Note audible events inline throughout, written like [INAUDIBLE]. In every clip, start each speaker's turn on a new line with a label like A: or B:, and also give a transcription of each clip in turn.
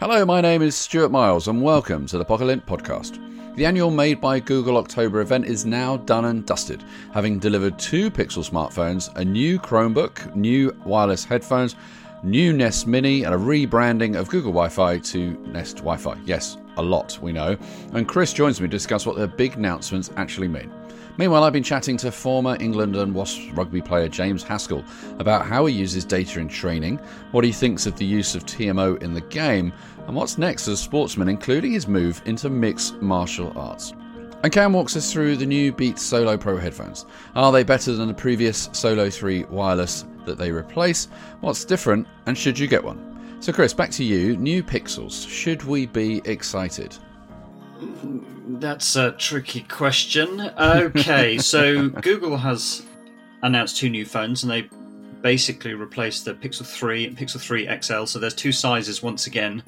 A: Hello, my name is Stuart Miles, and welcome to the Pocket-lint podcast. The annual Made by Google October event is now done and dusted, having delivered two Pixel smartphones, a new Chromebook, new wireless headphones, new Nest Mini, and a rebranding of Google Wi Fi to Nest Wi Fi. Yes, a lot, we know. And Chris joins me to discuss what their big announcements actually mean. Meanwhile, I've been chatting to former England and Wasps rugby player James Haskell about how he uses data in training, what he thinks of the use of TMO in the game, and what's next as a sportsman, including his move into mixed martial arts. And Cam walks us through the new Beats Solo Pro headphones. Are they better than the previous Solo 3 wireless that they replace? What's different, and should you get one? So, Chris, back to you. New Pixels. Should we be excited?
B: That's a tricky question. Okay, [LAUGHS] so Google has announced two new phones, and they basically replaced the Pixel 3 and Pixel 3 XL. So there's two sizes once again.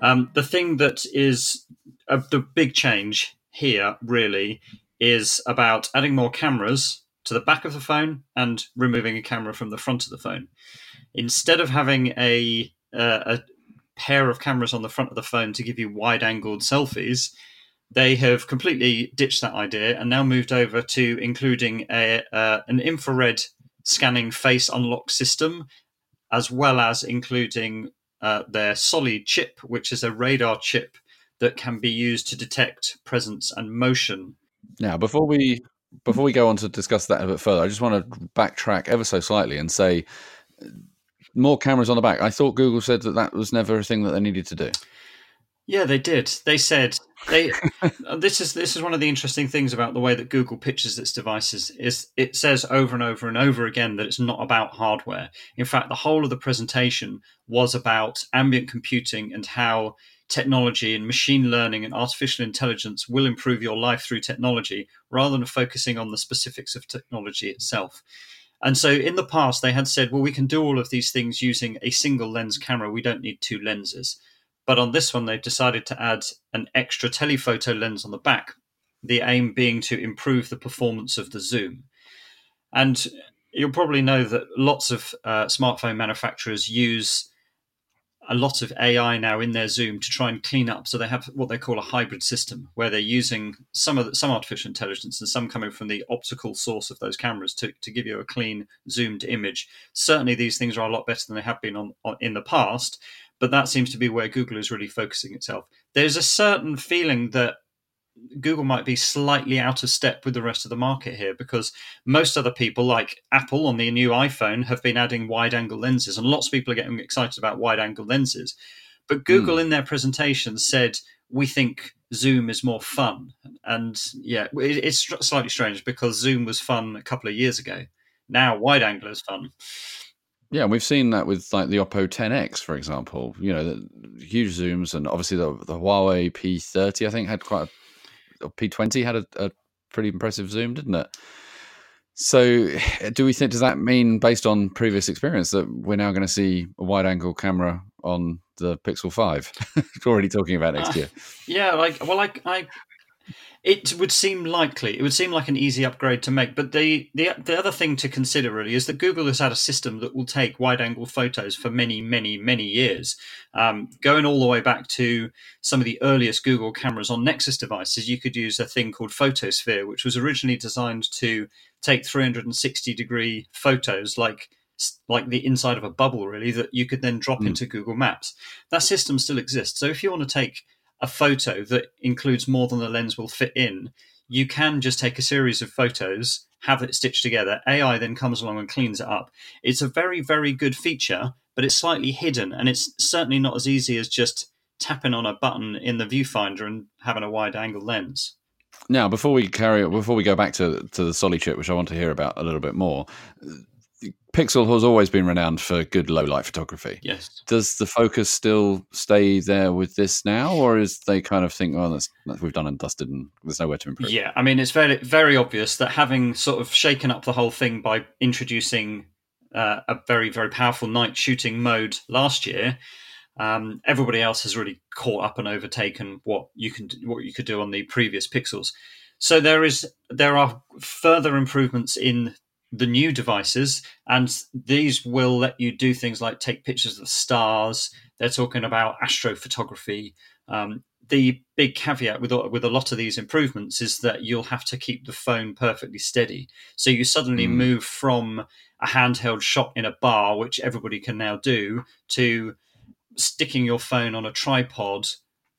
B: Um, the thing that is uh, the big change here, really, is about adding more cameras to the back of the phone and removing a camera from the front of the phone. Instead of having a, uh, a pair of cameras on the front of the phone to give you wide angled selfies, they have completely ditched that idea and now moved over to including a uh, an infrared scanning face unlock system, as well as including uh, their Soli chip, which is a radar chip that can be used to detect presence and motion.
A: Now, before we before we go on to discuss that a bit further, I just want to backtrack ever so slightly and say more cameras on the back. I thought Google said that that was never a thing that they needed to do.
B: Yeah, they did. They said [LAUGHS] they. this is this is one of the interesting things about the way that Google pitches its devices. Is it says over and over and over again that it's not about hardware. In fact, the whole of the presentation was about ambient computing and how technology and machine learning and artificial intelligence will improve your life through technology, rather than focusing on the specifics of technology itself. And so in the past, they had said, well, we can do all of these things using a single lens camera. We don't need two lenses. But on this one, they've decided to add an extra telephoto lens on the back, the aim being to improve the performance of the zoom. And you'll probably know that lots of uh, smartphone manufacturers use a lot of AI now in their Zoom to try and clean up. So they have what they call a hybrid system, where they're using some of the, some artificial intelligence and some coming from the optical source of those cameras to, to give you a clean zoomed image. Certainly, these things are a lot better than they have been on, on in the past, but that seems to be where Google is really focusing itself. There's a certain feeling that Google might be slightly out of step with the rest of the market here because most other people, like Apple on the new iPhone, have been adding wide angle lenses, and lots of people are getting excited about wide angle lenses. But Google, mm. in their presentation, said, We think Zoom is more fun. And yeah, it's slightly strange because Zoom was fun a couple of years ago. Now, wide angle is fun.
A: Yeah, we've seen that with like the Oppo 10x, for example. You know, the huge zooms, and obviously the, the Huawei P30, I think, had quite a P20 had a, a pretty impressive zoom, didn't it? So, do we think does that mean, based on previous experience, that we're now going to see a wide-angle camera on the Pixel Five? [LAUGHS] already talking about next year. Uh, [LAUGHS]
B: yeah, like well, I, I it would seem likely. It would seem like an easy upgrade to make. But the, the the other thing to consider really is that Google has had a system that will take wide angle photos for many, many, many years. Um, going all the way back to some of the earliest Google cameras on Nexus devices, you could use a thing called Photosphere, which was originally designed to take 360 degree photos like like the inside of a bubble really that you could then drop mm. into Google Maps. That system still exists. So if you want to take a photo that includes more than the lens will fit in, you can just take a series of photos, have it stitched together. AI then comes along and cleans it up. It's a very, very good feature, but it's slightly hidden, and it's certainly not as easy as just tapping on a button in the viewfinder and having a wide angle lens.
A: Now, before we carry before we go back to to the Soli chip, which I want to hear about a little bit more, Pixel has always been renowned for good low light photography.
B: Yes.
A: Does the focus still stay there with this now, or is they kind of think, "Oh, that's, that's we've done and dusted, and there's nowhere to improve"?
B: Yeah, I mean, it's very very obvious that having sort of shaken up the whole thing by introducing uh, a very very powerful night shooting mode last year, um, everybody else has really caught up and overtaken what you can what you could do on the previous pixels. So there is there are further improvements in the new devices, and these will let you do things like take pictures of stars. They're talking about astrophotography. Um, the big caveat with with a lot of these improvements is that you'll have to keep the phone perfectly steady. So you suddenly mm. move from a handheld shot in a bar, which everybody can now do, to sticking your phone on a tripod,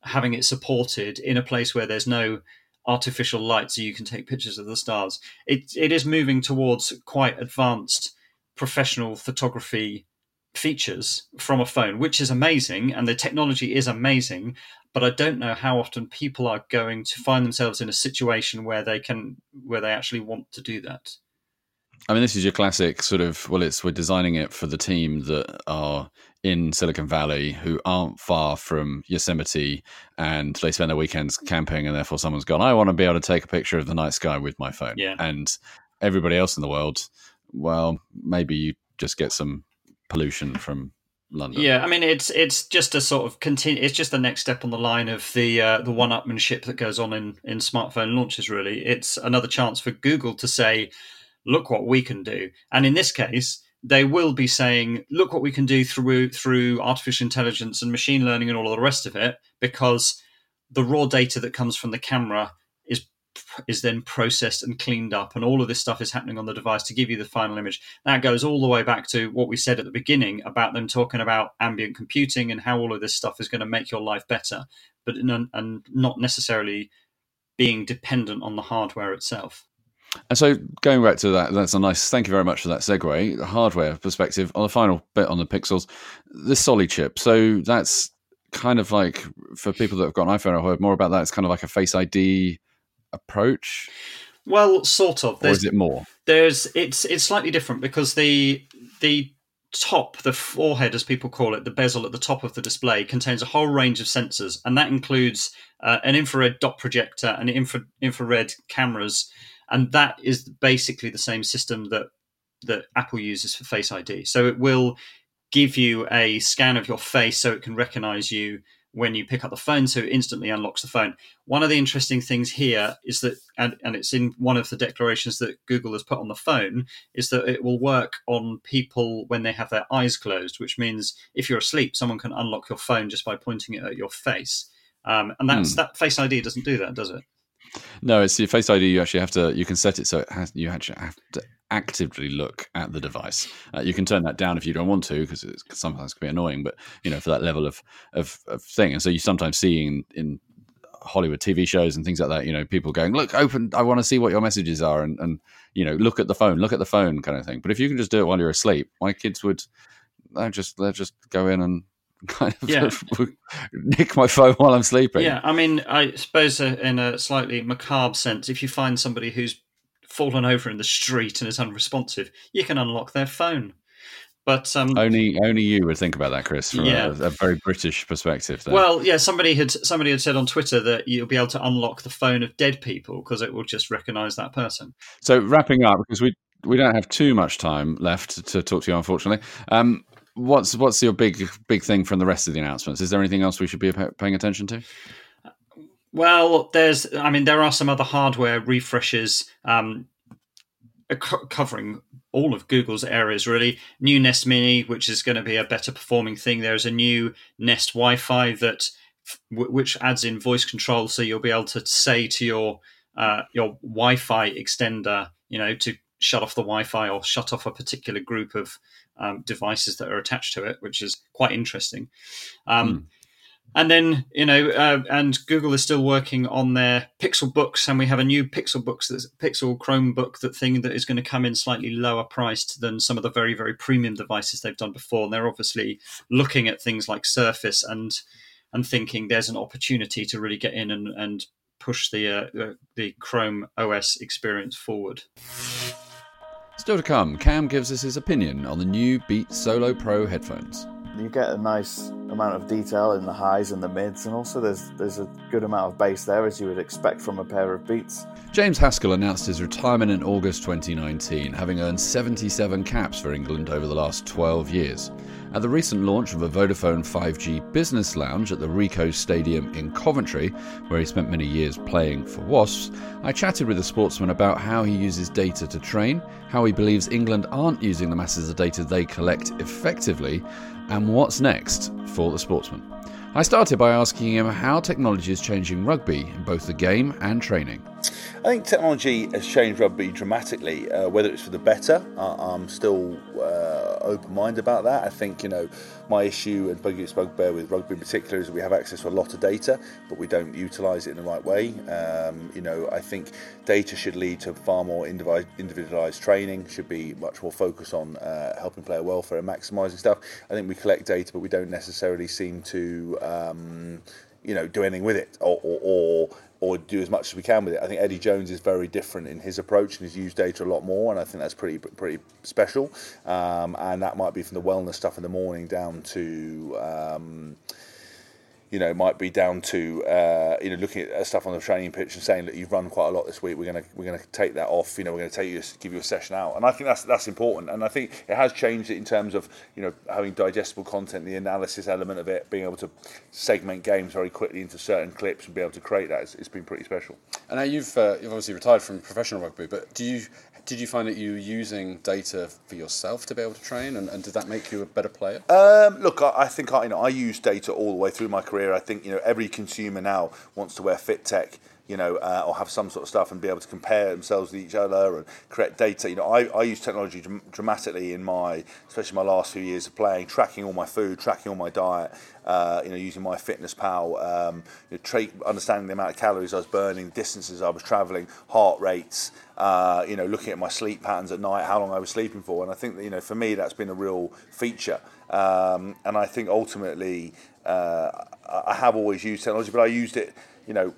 B: having it supported in a place where there's no artificial light so you can take pictures of the stars. It it is moving towards quite advanced professional photography features from a phone, which is amazing, and the technology is amazing. But I don't know how often people are going to find themselves in a situation where they can where they actually want to do that.
A: I mean, this is your classic sort of. Well, it's we're designing it for the team that are in Silicon Valley who aren't far from Yosemite and they spend their weekends camping and therefore someone's gone, I want to be able to take a picture of the night sky with my phone.
B: Yeah.
A: And everybody else in the world, well, maybe you just get some pollution from London.
B: Yeah, I mean it's it's just a sort of continue. It's just the next step on the line of the uh, the one-upmanship that goes on in in smartphone launches. Really, it's another chance for Google to say, "Look what we can do." And in this case, they will be saying, "Look what we can do through through artificial intelligence and machine learning and all of the rest of it," because the raw data that comes from the camera is is then processed and cleaned up, and all of this stuff is happening on the device to give you the final image. That goes all the way back to what we said at the beginning about them talking about ambient computing and how all of this stuff is going to make your life better, but and not necessarily being dependent on the hardware itself.
A: And so going back to that, that's a nice. Thank you very much for that segue. The hardware perspective on the final bit on the Pixels, the Soli chip. So that's kind of like for people that have got an iPhone. I heard more about that. It's kind of like a Face ID approach.
B: Well, sort of.
A: There's, or is it more?
B: There's it's it's slightly different because the the top, the forehead, as people call it, the bezel at the top of the display contains a whole range of sensors, and that includes uh, an infrared dot projector and infra- infrared cameras and that is basically the same system that that Apple uses for Face ID. So it will give you a scan of your face so it can recognize you when you pick up the phone, so it instantly unlocks the phone. One of the interesting things here is that, and, and it's in one of the declarations that Google has put on the phone, is that it will work on people when they have their eyes closed, which means if you're asleep, someone can unlock your phone just by pointing it at your face. Um, and that's hmm. that Face ID doesn't do that, does it?
A: No, it's your Face ID. You actually have to. You can set it so it has. You actually have to actively look at the device. Uh, you can turn that down if you don't want to, because it sometimes can be annoying. But you know, for that level of of, of thing, and so you sometimes see in, in Hollywood TV shows and things like that, you know, people going, "Look, open! I want to see what your messages are," and and you know, look at the phone, look at the phone, kind of thing. But if you can just do it while you're asleep, my kids would. They just they just go in and kind of yeah. [LAUGHS] nick my phone while I'm sleeping.
B: Yeah, I mean, I suppose uh, in a slightly macabre sense, if you find somebody who's fallen over in the street and is unresponsive, you can unlock their phone. But um,
A: only only you would think about that, Chris, from yeah. a, a, very British perspective. There.
B: Well, yeah, somebody had somebody had said on Twitter that you'll be able to unlock the phone of dead people because it will just recognise that person.
A: So wrapping up, because we we don't have too much time left to talk to you, unfortunately. Um, what's what's your big big thing from the rest of the announcements? Is there anything else we should be paying attention to?
B: Well, there's, I mean, there are some other hardware refreshes um, covering all of Google's areas, really. New Nest Mini, which is going to be a better performing thing. There's a new Nest Wi Fi that which adds in voice control, so you'll be able to say to your uh, your Wi-Fi extender, you know, to shut off the Wi-Fi or shut off a particular group of um, devices that are attached to it, which is quite interesting. Um, mm. And then you know, uh, and Google is still working on their Pixel books, and we have a new Pixel books, that's Pixel Chromebook, that thing that is going to come in slightly lower priced than some of the very very premium devices they've done before. And they're obviously looking at things like Surface and and thinking there's an opportunity to really get in and, and push the uh, the Chrome OS experience forward.
A: Still to come, Cam gives us his opinion on the new Beats Solo Pro headphones.
C: You get a nice amount of detail in the highs and the mids, and also there's there's a good amount of bass there as you would expect from a pair of Beats.
A: James Haskell announced his retirement in August 2019, having earned 77 caps for England over the last 12 years. At the recent launch of a Vodafone 5G business lounge at the Ricoh Stadium in Coventry, where he spent many years playing for Wasps, I chatted with the sportsman about how he uses data to train, how he believes England aren't using the masses of data they collect effectively, and what's next for the sportsman. I started by asking him how technology is changing rugby in both the game and training.
D: I think technology has changed rugby dramatically, uh, whether it's for the better. Uh, I'm still uh, open minded about that. I think, you know, my issue and biggest bugbear with rugby in particular is that we have access to a lot of data, but we don't utilise it in the right way. Um, you know, I think data should lead to far more individualised training, should be much more focused on uh, helping player welfare and maximising stuff. I think we collect data, but we don't necessarily seem to. Um, you know, do anything with it, or, or, or or do as much as we can with it. I think Eddie Jones is very different in his approach and he's used data a lot more, and I think that's pretty pretty special. Um, and that might be from the wellness stuff in the morning down to. Um, you know, might be down to uh, you know looking at stuff on the training pitch and saying that you've run quite a lot this week. We're gonna we're gonna take that off. You know, we're gonna take you give you a session out, and I think that's that's important. And I think it has changed it in terms of you know having digestible content, the analysis element of it, being able to segment games very quickly into certain clips and be able to create that. it's, it's been pretty special.
A: And now you've uh, you've obviously retired from professional rugby, but do you did you find that you were using data for yourself to be able to train, and, and did that make you a better player?
D: Um, look, I, I, think I, you know I use data all the way through my career. I think you know every consumer now wants to wear fit tech you know, uh, or have some sort of stuff and be able to compare themselves with each other and create data. You know, I, I use technology dram- dramatically in my, especially my last few years of playing, tracking all my food, tracking all my diet. Uh, you know, using my Fitness Pal, um, you know, tra- understanding the amount of calories I was burning, distances I was travelling, heart rates. Uh, you know, looking at my sleep patterns at night, how long I was sleeping for, and I think that you know, for me, that's been a real feature. Um, and I think ultimately, uh, I have always used technology, but I used it, you know,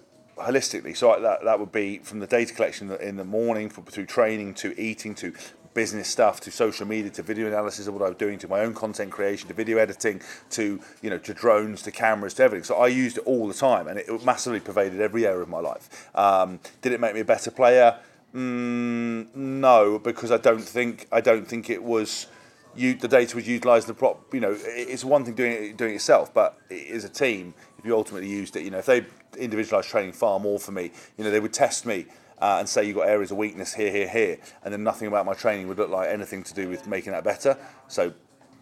D: holistically. So that that would be from the data collection in the morning, through training to eating to business stuff to social media to video analysis of what I was doing to my own content creation to video editing to you know to drones to cameras to everything. So I used it all the time, and it massively pervaded every area of my life. Um, did it make me a better player? Mm, no, because I don't think I don't think it was. You, the data was utilised. The prop, you know, it's one thing doing it doing it yourself, but as a team, if you ultimately used it, you know, if they individualised training far more for me. You know, they would test me uh, and say you've got areas of weakness here, here, here, and then nothing about my training would look like anything to do with making that better. So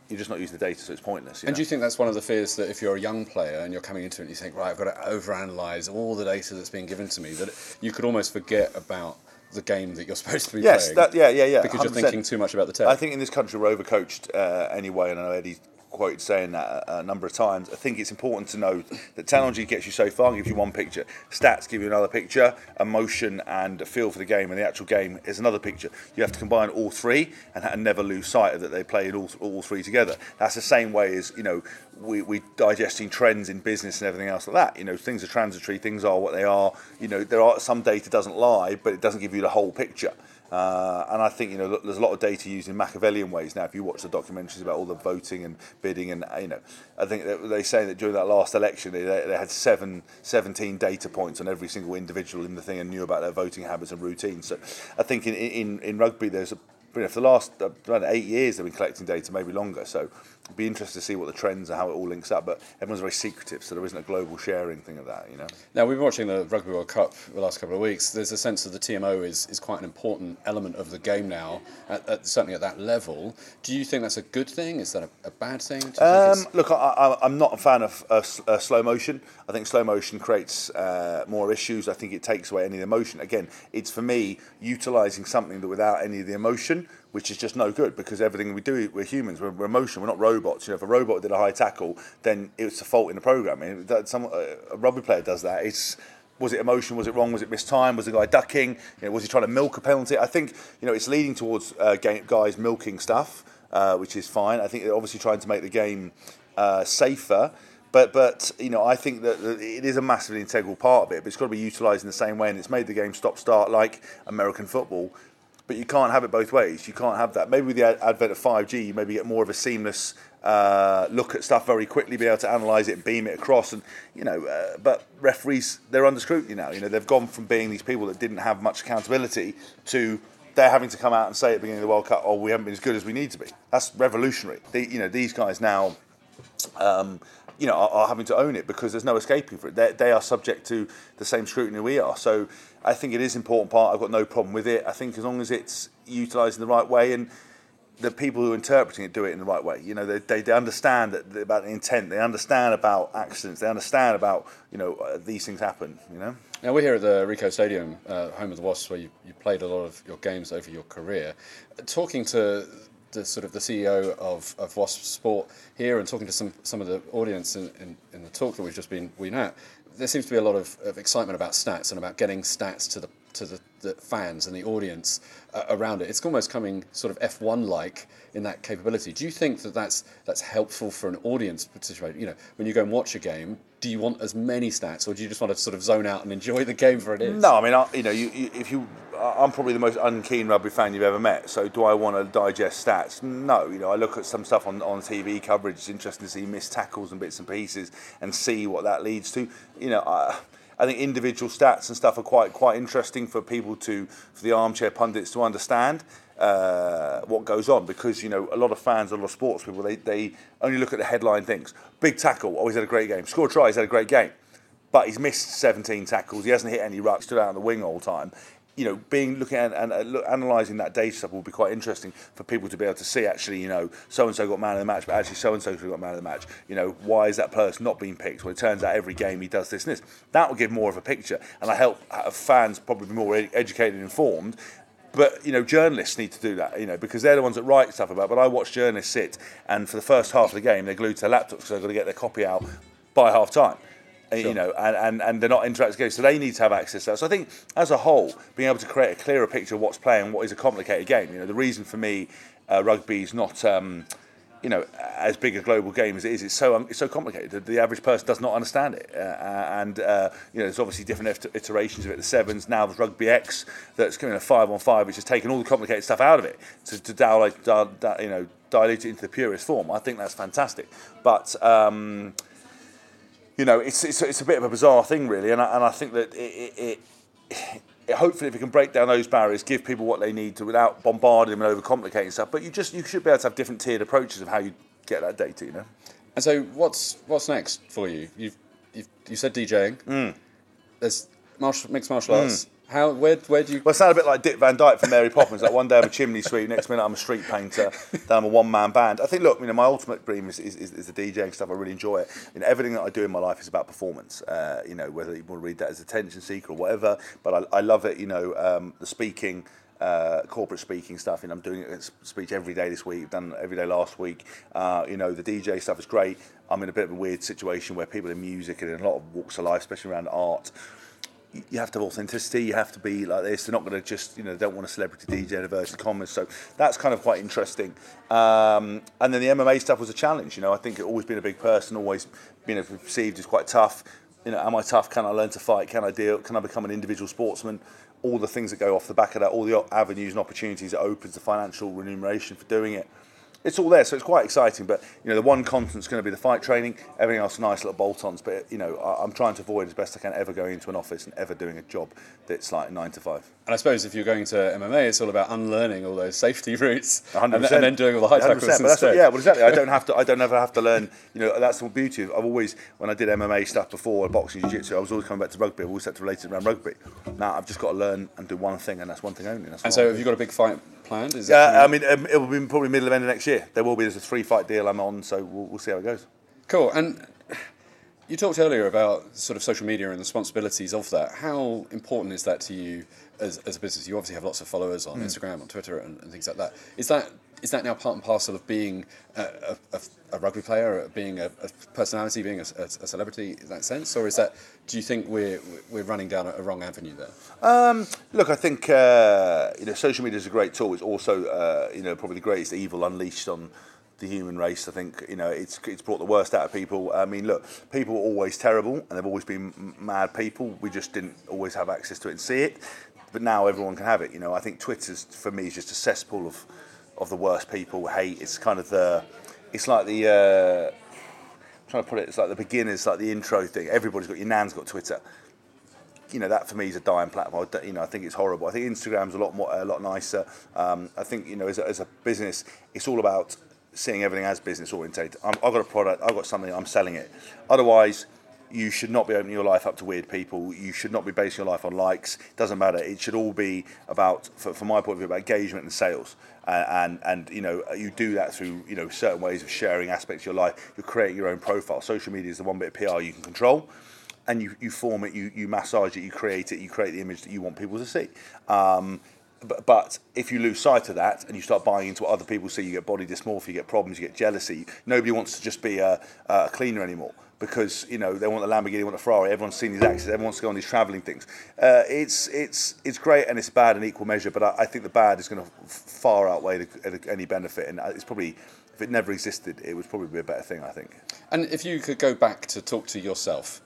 D: you're just not using the data, so it's pointless.
A: and know? do you think that's one of the fears that if you're a young player and you're coming into it and you think, right, I've got to overanalyze all the data that's being given to me, that you could almost forget about the game that you're [LAUGHS] supposed to be
D: yes,
A: playing?
D: Yes, yeah, yeah, yeah.
A: Because you are thinking too much about the tech.
D: I think in this country we're overcoached uh, anyway, and I know Eddie quoted saying that a number of times. I think it's important to know that technology gets you so far, gives you one picture. Stats give you another picture. Emotion and a feel for the game and the actual game is another picture. You have to combine all three and, never lose sight of that they played all, all three together. That's the same way as you know we we digesting trends in business and everything else like that. You know things are transitory. Things are what they are. You know there are some data doesn't lie, but it doesn't give you the whole picture. Uh, and I think you know there's a lot of data used in Machiavellian ways now. If you watch the documentaries about all the voting and bidding, and you know, I think they say that during that last election they, they had seven, 17 data points on every single individual in the thing and knew about their voting habits and routines. So I think in in, in rugby there's a you know, for the last uh, eight years they've been collecting data, maybe longer. So be interested to see what the trends and how it all links up. But everyone's very secretive, so there isn't a global sharing thing of that. You know.
A: Now we've been watching the Rugby World Cup the last couple of weeks. There's a sense that the TMO is, is quite an important element of the game now, at, at, certainly at that level. Do you think that's a good thing? Is that a, a bad thing?
D: Um, look, I, am not a fan of uh, uh, slow motion. I think slow motion creates uh, more issues. I think it takes away any of the emotion. Again, it's for me utilising something that without any of the emotion which is just no good because everything we do, we're humans, we're, we're emotional, we're not robots. You know, if a robot did a high tackle, then it's a fault in the programming. That some a rugby player does that. It's was it emotion? Was it wrong? Was it missed time? Was the guy ducking? You know, was he trying to milk a penalty? I think you know it's leading towards uh, guys milking stuff, uh, which is fine. I think they're obviously trying to make the game uh, safer. But but you know I think that it is a massively integral part of it. But it's got to be utilised in the same way, and it's made the game stop start like American football but you can't have it both ways. You can't have that. Maybe with the ad- advent of 5G, you maybe get more of a seamless uh, look at stuff very quickly, be able to analyse it, beam it across, and you know. Uh, but referees, they're under scrutiny now. You know, they've gone from being these people that didn't have much accountability to they're having to come out and say at the beginning of the World Cup, "Oh, we haven't been as good as we need to be." That's revolutionary. They, you know, these guys now. Um, you know, are, are, having to own it because there's no escaping for it. They, they are subject to the same scrutiny we are. So I think it is an important part. I've got no problem with it. I think as long as it's utilised in the right way and the people who are interpreting it do it in the right way. You know, they, they, they understand that, about the intent. They understand about accidents. They understand about you know uh, these things happen. You know.
E: Now we're here at the Ricoh Stadium, uh, home of the Wasps, where you, you played a lot of your games over your career. Talking to the sort of the CEO of, of Wasp Sport here and talking to some, some of the audience in, in, in the talk that we've just been been at, there seems to be a lot of, of excitement about stats and about getting stats to the to the, the fans and the audience uh, around it. It's almost coming sort of F1 like in that capability. Do you think that that's that's helpful for an audience participate? You know, when you go and watch a game, do you want as many stats, or do you just want to sort of zone out and enjoy the game for it is?
D: No, I mean, I, you know, you, you, if you, I'm probably the most unkeen rugby fan you've ever met. So, do I want to digest stats? No, you know, I look at some stuff on, on TV coverage. It's interesting to see missed tackles and bits and pieces, and see what that leads to. You know, I, I think individual stats and stuff are quite quite interesting for people to, for the armchair pundits to understand. Uh, what goes on because you know a lot of fans, a lot of sports people, they, they only look at the headline things. Big tackle, always had a great game. Score try, he's had a great game, but he's missed 17 tackles. He hasn't hit any rucks, stood out on the wing all the time. You know, being looking at and uh, analysing that data stuff will be quite interesting for people to be able to see. Actually, you know, so and so got man of the match, but actually so and so got man of the match. You know, why is that person not being picked? Well, it turns out every game he does this and this. That will give more of a picture, and I help fans probably be more educated and informed but you know, journalists need to do that, you know, because they're the ones that write stuff about. It. But I watch journalists sit, and for the first half of the game, they're glued to their laptops because they've got to get their copy out by half time. Sure. You know, and, and, and they're not interactive so they need to have access to that. So I think, as a whole, being able to create a clearer picture of what's playing, what is a complicated game. You know, the reason for me, uh, rugby is not. Um, you know, as big a global game as it is, it's so it's so complicated. The average person does not understand it, uh, and uh, you know, there's obviously different iterations of it. The sevens now, there's Rugby X that's coming in a five on five, which has taken all the complicated stuff out of it to, to you know, dilute it into the purest form. I think that's fantastic, but. Um, you know, it's, it's, it's a bit of a bizarre thing, really, and I, and I think that it, it, it hopefully if we can break down those barriers, give people what they need to without bombarding them and overcomplicating stuff. But you just you should be able to have different tiered approaches of how you get that data. You know.
E: And so, what's what's next for you? You've you've you said DJing.
D: Mm.
E: There's martial, mixed martial arts. Mm. How where where do you?
D: Well, it sounds a bit like Dick Van Dyke from Mary Poppins. Like one day I'm a chimney sweep, next minute I'm a street painter, then I'm a one man band. I think, look, you know, my ultimate dream is, is, is, the DJing stuff. I really enjoy it. You know, everything that I do in my life is about performance. Uh, you know, whether you want to read that as attention seeker or whatever, but I, I love it. You know, um, the speaking. Uh, corporate speaking stuff. You know, I'm doing it speech every day this week. Done every day last week. Uh, you know, the DJ stuff is great. I'm in a bit of a weird situation where people in music and in a lot of walks of life, especially around art, you have to have authenticity. You have to be like this. They're not going to just, you know, they don't want a celebrity DJ in inverted commas. So that's kind of quite interesting. Um, and then the MMA stuff was a challenge. You know, I think it always been a big person, always been perceived as quite tough. You know, am I tough? Can I learn to fight? Can I deal? Can I become an individual sportsman? All the things that go off the back of that, all the avenues and opportunities it opens, the financial remuneration for doing it it's all there, so it's quite exciting. But you know, the one constant is going to be the fight training. Everything else, nice little bolt-ons. But you know, I'm trying to avoid as best I can ever going into an office and ever doing a job that's like nine to five.
E: And I suppose if you're going to MMA, it's all about unlearning all those safety [LAUGHS] routes and, and, then doing all the high tackles
D: instead. What, yeah, well, exactly. I don't have to. I don't ever have to learn. You know, that's the beauty. Of, I've always, when I did MMA stuff before, boxing, jiu-jitsu, I was always coming back to rugby. I've always had to relate it around rugby. Now I've just got to learn and do one thing, and that's one thing only.
E: and so, have you got a big fight planned? Is
D: yeah, I mean, um, it will be probably middle of end of next year. There will be there's a three fight deal I'm on, so we'll, we'll see how it goes.
E: Cool. And you talked earlier about sort of social media and the responsibilities of that. How important is that to you as, as a business? You obviously have lots of followers on mm. Instagram, on Twitter, and, and, things like that. Is that is that now part and parcel of being a, a, a rugby player, being a, a personality, being a, celebrity in that sense, or is that? Do you think we're we're running down a, wrong avenue there?
D: Um, look, I think uh, you know social media is a great tool. It's also uh, you know probably the greatest evil unleashed on the human race. I think you know it's it's brought the worst out of people. I mean, look, people are always terrible, and they've always been mad people. We just didn't always have access to it and see it but now everyone can have it. You know, I think Twitter's for me is just a cesspool of of the worst people. Hate. It's kind of the. It's like the. Uh, I'm trying to put it. It's like the beginners, like the intro thing. Everybody's got your nan's got Twitter. You know that for me is a dying platform. I You know, I think it's horrible. I think Instagram's a lot more, a lot nicer. Um, I think you know, as a, as a business, it's all about seeing everything as business orientated. I've got a product, I've got something, I'm selling it. Otherwise, you should not be opening your life up to weird people. You should not be basing your life on likes. It Doesn't matter. It should all be about, from my point of view, about engagement and sales. Uh, and and you know you do that through you know certain ways of sharing aspects of your life. You're creating your own profile. Social media is the one bit of PR you can control and you, you form it, you, you massage it, you create it, you create the image that you want people to see. Um, but, but if you lose sight of that and you start buying into what other people see, you get body dysmorphia, you get problems, you get jealousy. Nobody wants to just be a, a cleaner anymore because you know they want the Lamborghini, they want the Ferrari. Everyone's seen these wants to go on these travelling things. Uh, it's it's it's great and it's bad in equal measure, but I, I think the bad is going to far outweigh the, any benefit, and it's probably if it never existed, it would probably be a better thing. I think.
A: And if you could go back to talk to yourself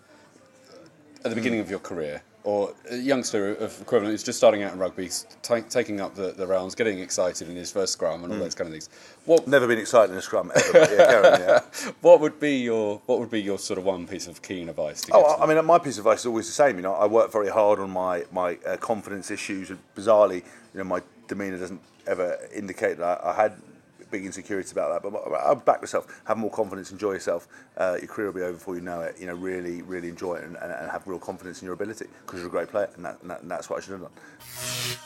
A: at the beginning of your career, or a youngster of equivalent who's just starting out in rugby, ta taking up the, the rounds, getting excited in his first scrum and all those kind of things, what
D: Never been excited in a scrum ever. Yeah, Karen, yeah. [LAUGHS]
A: what would be your what would be your sort of one piece of keen advice
D: Oh,
A: to
D: I mean, my piece of advice is always the same. You know, I work very hard on my my uh, confidence issues. And bizarrely, you know, my demeanour doesn't ever indicate that I, I had big insecurities about that. But I'll back myself. Have more confidence. Enjoy yourself. Uh, your career will be over before you know it. You know, really, really enjoy it and, and, and have real confidence in your ability because you're a great player, and, that, and, that, and that's what I should have done.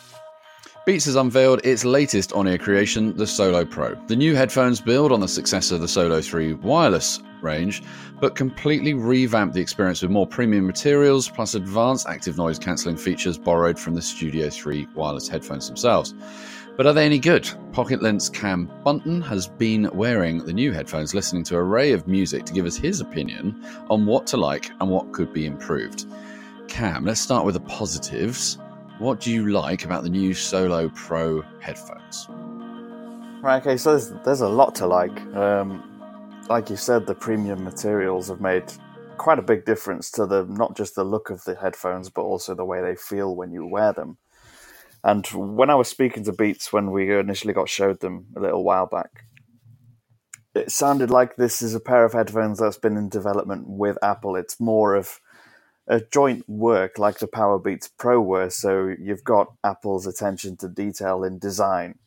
A: Beats has unveiled its latest on-ear creation, the Solo Pro. The new headphones build on the success of the Solo 3 wireless range, but completely revamp the experience with more premium materials plus advanced active noise cancelling features borrowed from the Studio 3 wireless headphones themselves. But are they any good? Pocket-lint's Cam Bunton has been wearing the new headphones, listening to an array of music to give us his opinion on what to like and what could be improved. Cam, let's start with the positives. What do you like about the new Solo Pro headphones?
C: Right, okay, so there's, there's a lot to like. Um, like you said, the premium materials have made quite a big difference to the not just the look of the headphones, but also the way they feel when you wear them. And when I was speaking to Beats when we initially got showed them a little while back, it sounded like this is a pair of headphones that's been in development with Apple. It's more of a joint work like the Power Beats Pro were. So you've got Apple's attention to detail in design.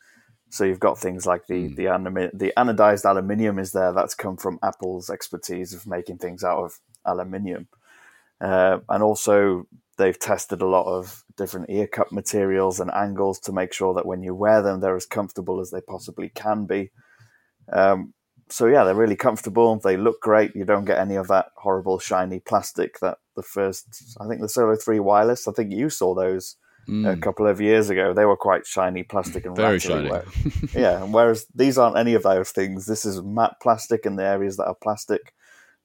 C: So you've got things like the the, animi- the anodized aluminium is there. That's come from Apple's expertise of making things out of aluminium, uh, and also they've tested a lot of different ear cup materials and angles to make sure that when you wear them, they're as comfortable as they possibly can be. Um, so yeah, they're really comfortable. They look great. You don't get any of that horrible shiny plastic that the first, I think the Solo Three wireless. I think you saw those a couple of years ago. They were quite shiny plastic and
A: Very shiny. [LAUGHS]
C: yeah, and whereas these aren't any of those things. This is matte plastic in the areas that are plastic.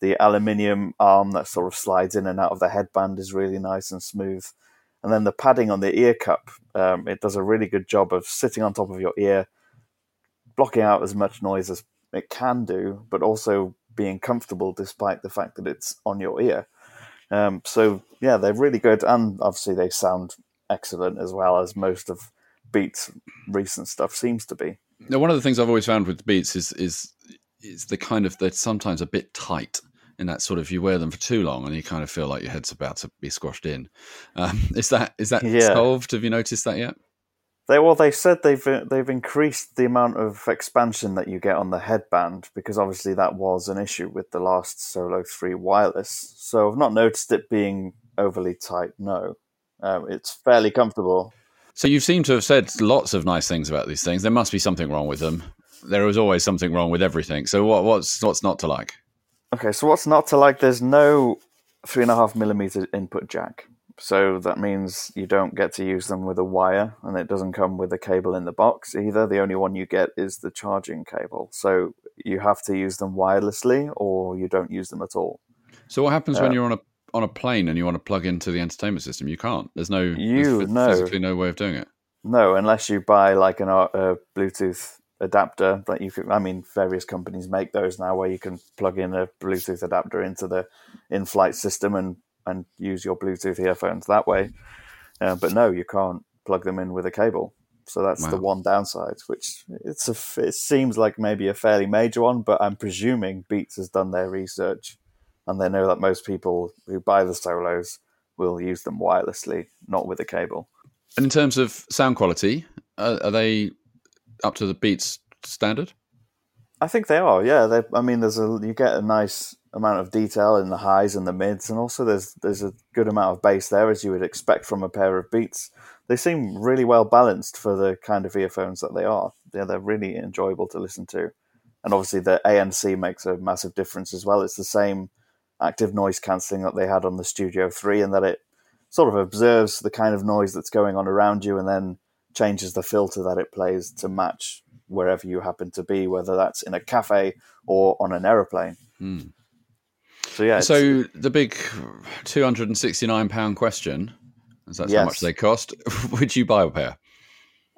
C: The aluminium arm that sort of slides in and out of the headband is really nice and smooth. And then the padding on the ear cup, um, it does a really good job of sitting on top of your ear, blocking out as much noise as it can do, but also being comfortable despite the fact that it's on your ear. Um, so yeah, they're really good, and obviously they sound excellent as well as most of Beats' recent stuff seems to be.
A: Now, one of the things I've always found with Beats is is is the kind of they're sometimes a bit tight in that sort of you wear them for too long and you kind of feel like your head's about to be squashed in. [LAUGHS] Um, is that is that
C: Yeah.
A: solved? Have you noticed that yet?
C: They well, they said they've they've increased the amount of expansion that you get on the headband because obviously that was an issue with the last Solo Three wireless. So I've not noticed it being overly tight. No, um, it's fairly comfortable.
A: So you seem to have said lots of nice things about these things. There must be something wrong with them. There is always something wrong with everything. So what what's what's not to like?
C: Okay, so what's not to like? There's no three and a half millimeter input jack. So that means you don't get to use them with a wire, and it doesn't come with a cable in the box either. The only one you get is the charging cable. So you have to use them wirelessly, or you don't use them at all.
A: So what happens when you're on a on a plane and you want to plug into the entertainment system? You can't. There's no
C: You
A: there's
C: know.
A: physically no way of doing it.
C: No, unless you buy like an uh, a Bluetooth adapter that you can. I mean, various companies make those now, where you can plug in a Bluetooth adapter into the in-flight system and and use your Bluetooth earphones that way. Uh, but no, you can't plug them in with a cable. So that's the one downside, which it's a it seems like maybe a fairly major one, but I'm presuming Beats has done their research and they know that most people who buy the solos will use them wirelessly, not with a cable.
A: And in terms of sound quality, uh, are they up to the Beats standard?
C: I think they are. Yeah, they. I mean, there's a you get a nice amount of detail in the highs and the mids, and also there's there's a good amount of bass there as you would expect from a pair of Beats. They seem really well balanced for the kind of earphones that they are. Yeah, they're really enjoyable to listen to, and obviously the ANC makes a massive difference as well. It's the same active noise cancelling that they had on the Studio Three, and that it sort of observes the kind of noise that's going on around you, and then changes the filter that it plays to match wherever you happen to be, whether that's in a cafe or on an aeroplane. Hmm. So yeah,
A: So the big two hundred and sixty-nine pound question is that's how much they cost. [LAUGHS] Would you buy a pair?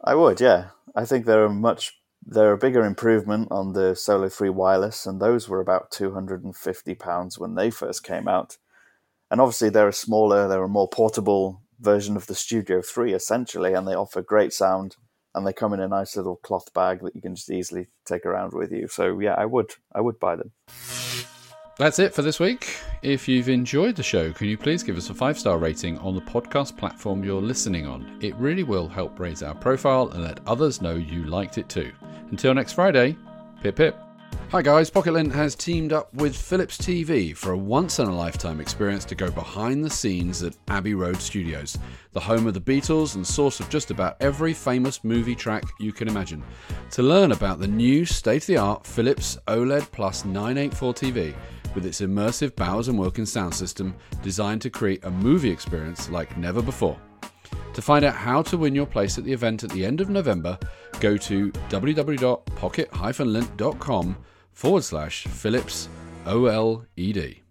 C: I would, yeah. I think they're a much they're a bigger improvement on the Solo Free wireless, and those were about two hundred and fifty pounds when they first came out. And obviously, they're a smaller, they're a more portable version of the Studio 3, essentially, and they offer great sound. And they come in a nice little cloth bag that you can just easily take around with you. So yeah, I would, I would buy them.
A: That's it for this week. If you've enjoyed the show, can you please give us a five star rating on the podcast platform you're listening on? It really will help raise our profile and let others know you liked it too. Until next Friday, pip pip. Hi guys, Pocket-lint has teamed up with Philips TV for a once in a lifetime experience to go behind the scenes at Abbey Road Studios, the home of the Beatles and source of just about every famous movie track you can imagine. To learn about the new state of the art Philips OLED Plus 984 TV with its immersive Bowers and Wilkins sound system designed to create a movie experience like never before. To find out how to win your place at the event at the end of November, go to www.pocket-lint.com forward slash Philips OLED.